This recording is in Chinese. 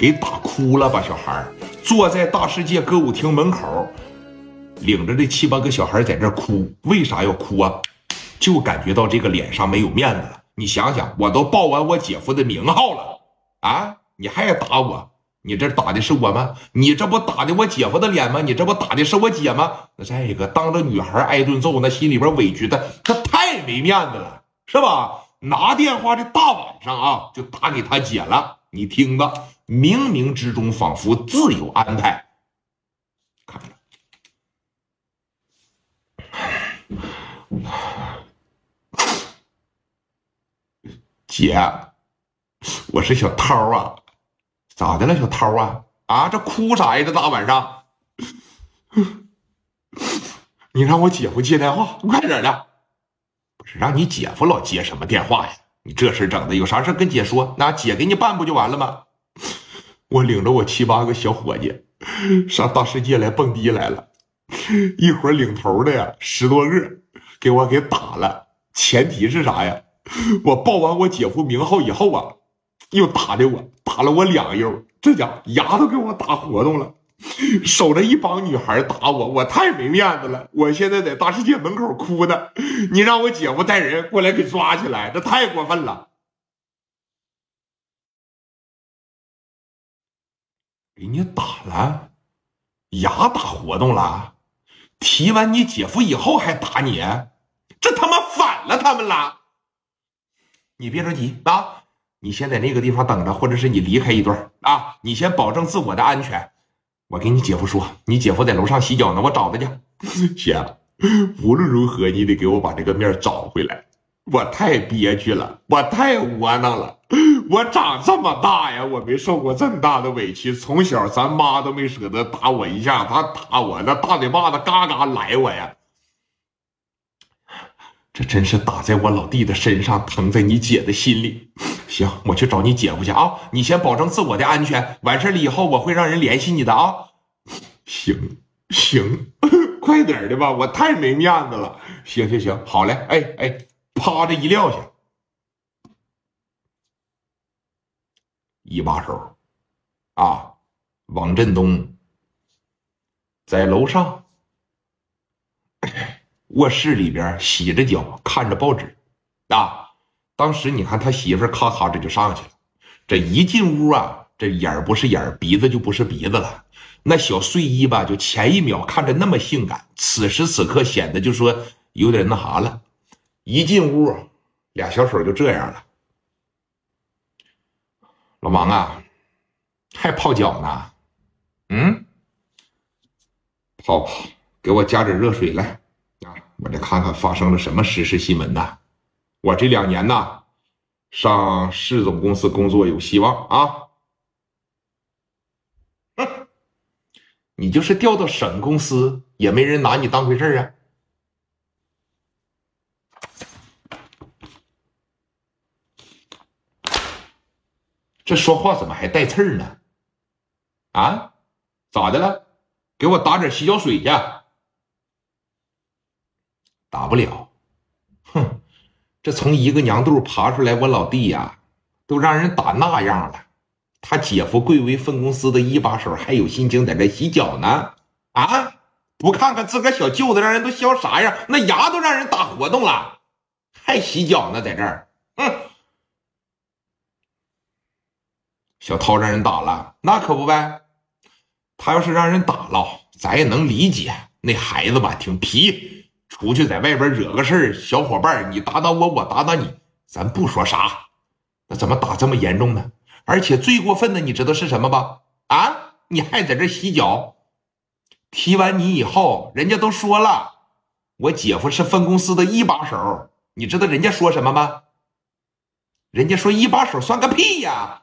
给打哭了吧？小孩坐在大世界歌舞厅门口，领着这七八个小孩在这哭，为啥要哭啊？就感觉到这个脸上没有面子了。你想想，我都报完我姐夫的名号了啊，你还打我？你这打的是我吗？你这不打的我姐夫的脸吗？你这不打的是我姐吗？那再一个，当着女孩挨顿揍，那心里边委屈的，他太没面子了，是吧？拿电话的大晚上啊，就打给他姐了。你听着，冥冥之中仿佛自有安排。看，姐，我是小涛啊。咋的了，小涛啊？啊，这哭啥呀？这大晚上，你让我姐夫接电话，快点的！不是让你姐夫老接什么电话呀？你这事整的，有啥事跟姐说，那姐给你办不就完了吗？我领着我七八个小伙计上大世界来蹦迪来了，一会儿领头的呀，十多个给我给打了。前提是啥呀？我报完我姐夫名号以后啊。又打的我，打了我两悠，这家伙牙都给我打活动了，守着一帮女孩打我，我太没面子了。我现在在大世界门口哭呢，你让我姐夫带人过来给抓起来，这太过分了。给你打了，牙打活动了，提完你姐夫以后还打你，这他妈反了他们了。你别着急啊。你先在那个地方等着，或者是你离开一段啊！你先保证自我的安全。我给你姐夫说，你姐夫在楼上洗脚呢，我找他去。姐，无论如何你得给我把这个面找回来。我太憋屈了，我太窝囊了。我长这么大呀，我没受过这么大的委屈。从小咱妈都没舍得打我一下，他打我那大嘴巴子嘎嘎来我呀。这真是打在我老弟的身上，疼在你姐的心里。行，我去找你姐夫去啊！你先保证自我的安全，完事了以后我会让人联系你的啊。行行，快点的吧，我太没面子了。行行行，好嘞，哎哎，趴着一撂下，一把手啊，王振东在楼上卧室里边洗着脚，看着报纸啊。当时你看他媳妇咔咔这就上去了，这一进屋啊，这眼不是眼，鼻子就不是鼻子了。那小睡衣吧，就前一秒看着那么性感，此时此刻显得就说有点那啥了。一进屋，俩小手就这样了。老王啊，还泡脚呢？嗯，泡泡，给我加点热水来啊！我再看看发生了什么时事新闻呐。我这两年呢，上市总公司工作有希望啊！你就是调到省公司，也没人拿你当回事啊！这说话怎么还带刺儿呢？啊，咋的了？给我打点洗脚水去！打不了，哼！这从一个娘肚爬出来，我老弟呀，都让人打那样了。他姐夫贵为分公司的一把手，还有心情在这洗脚呢？啊，不看看自个小舅子让人都削啥样，那牙都让人打活动了，还洗脚呢，在这儿。嗯，小涛让人打了，那可不呗。他要是让人打了，咱也能理解。那孩子吧，挺皮。出去在外边惹个事儿，小伙伴你打打我，我打打你，咱不说啥，那怎么打这么严重呢？而且最过分的，你知道是什么吧？啊，你还在这洗脚，踢完你以后，人家都说了，我姐夫是分公司的一把手，你知道人家说什么吗？人家说一把手算个屁呀！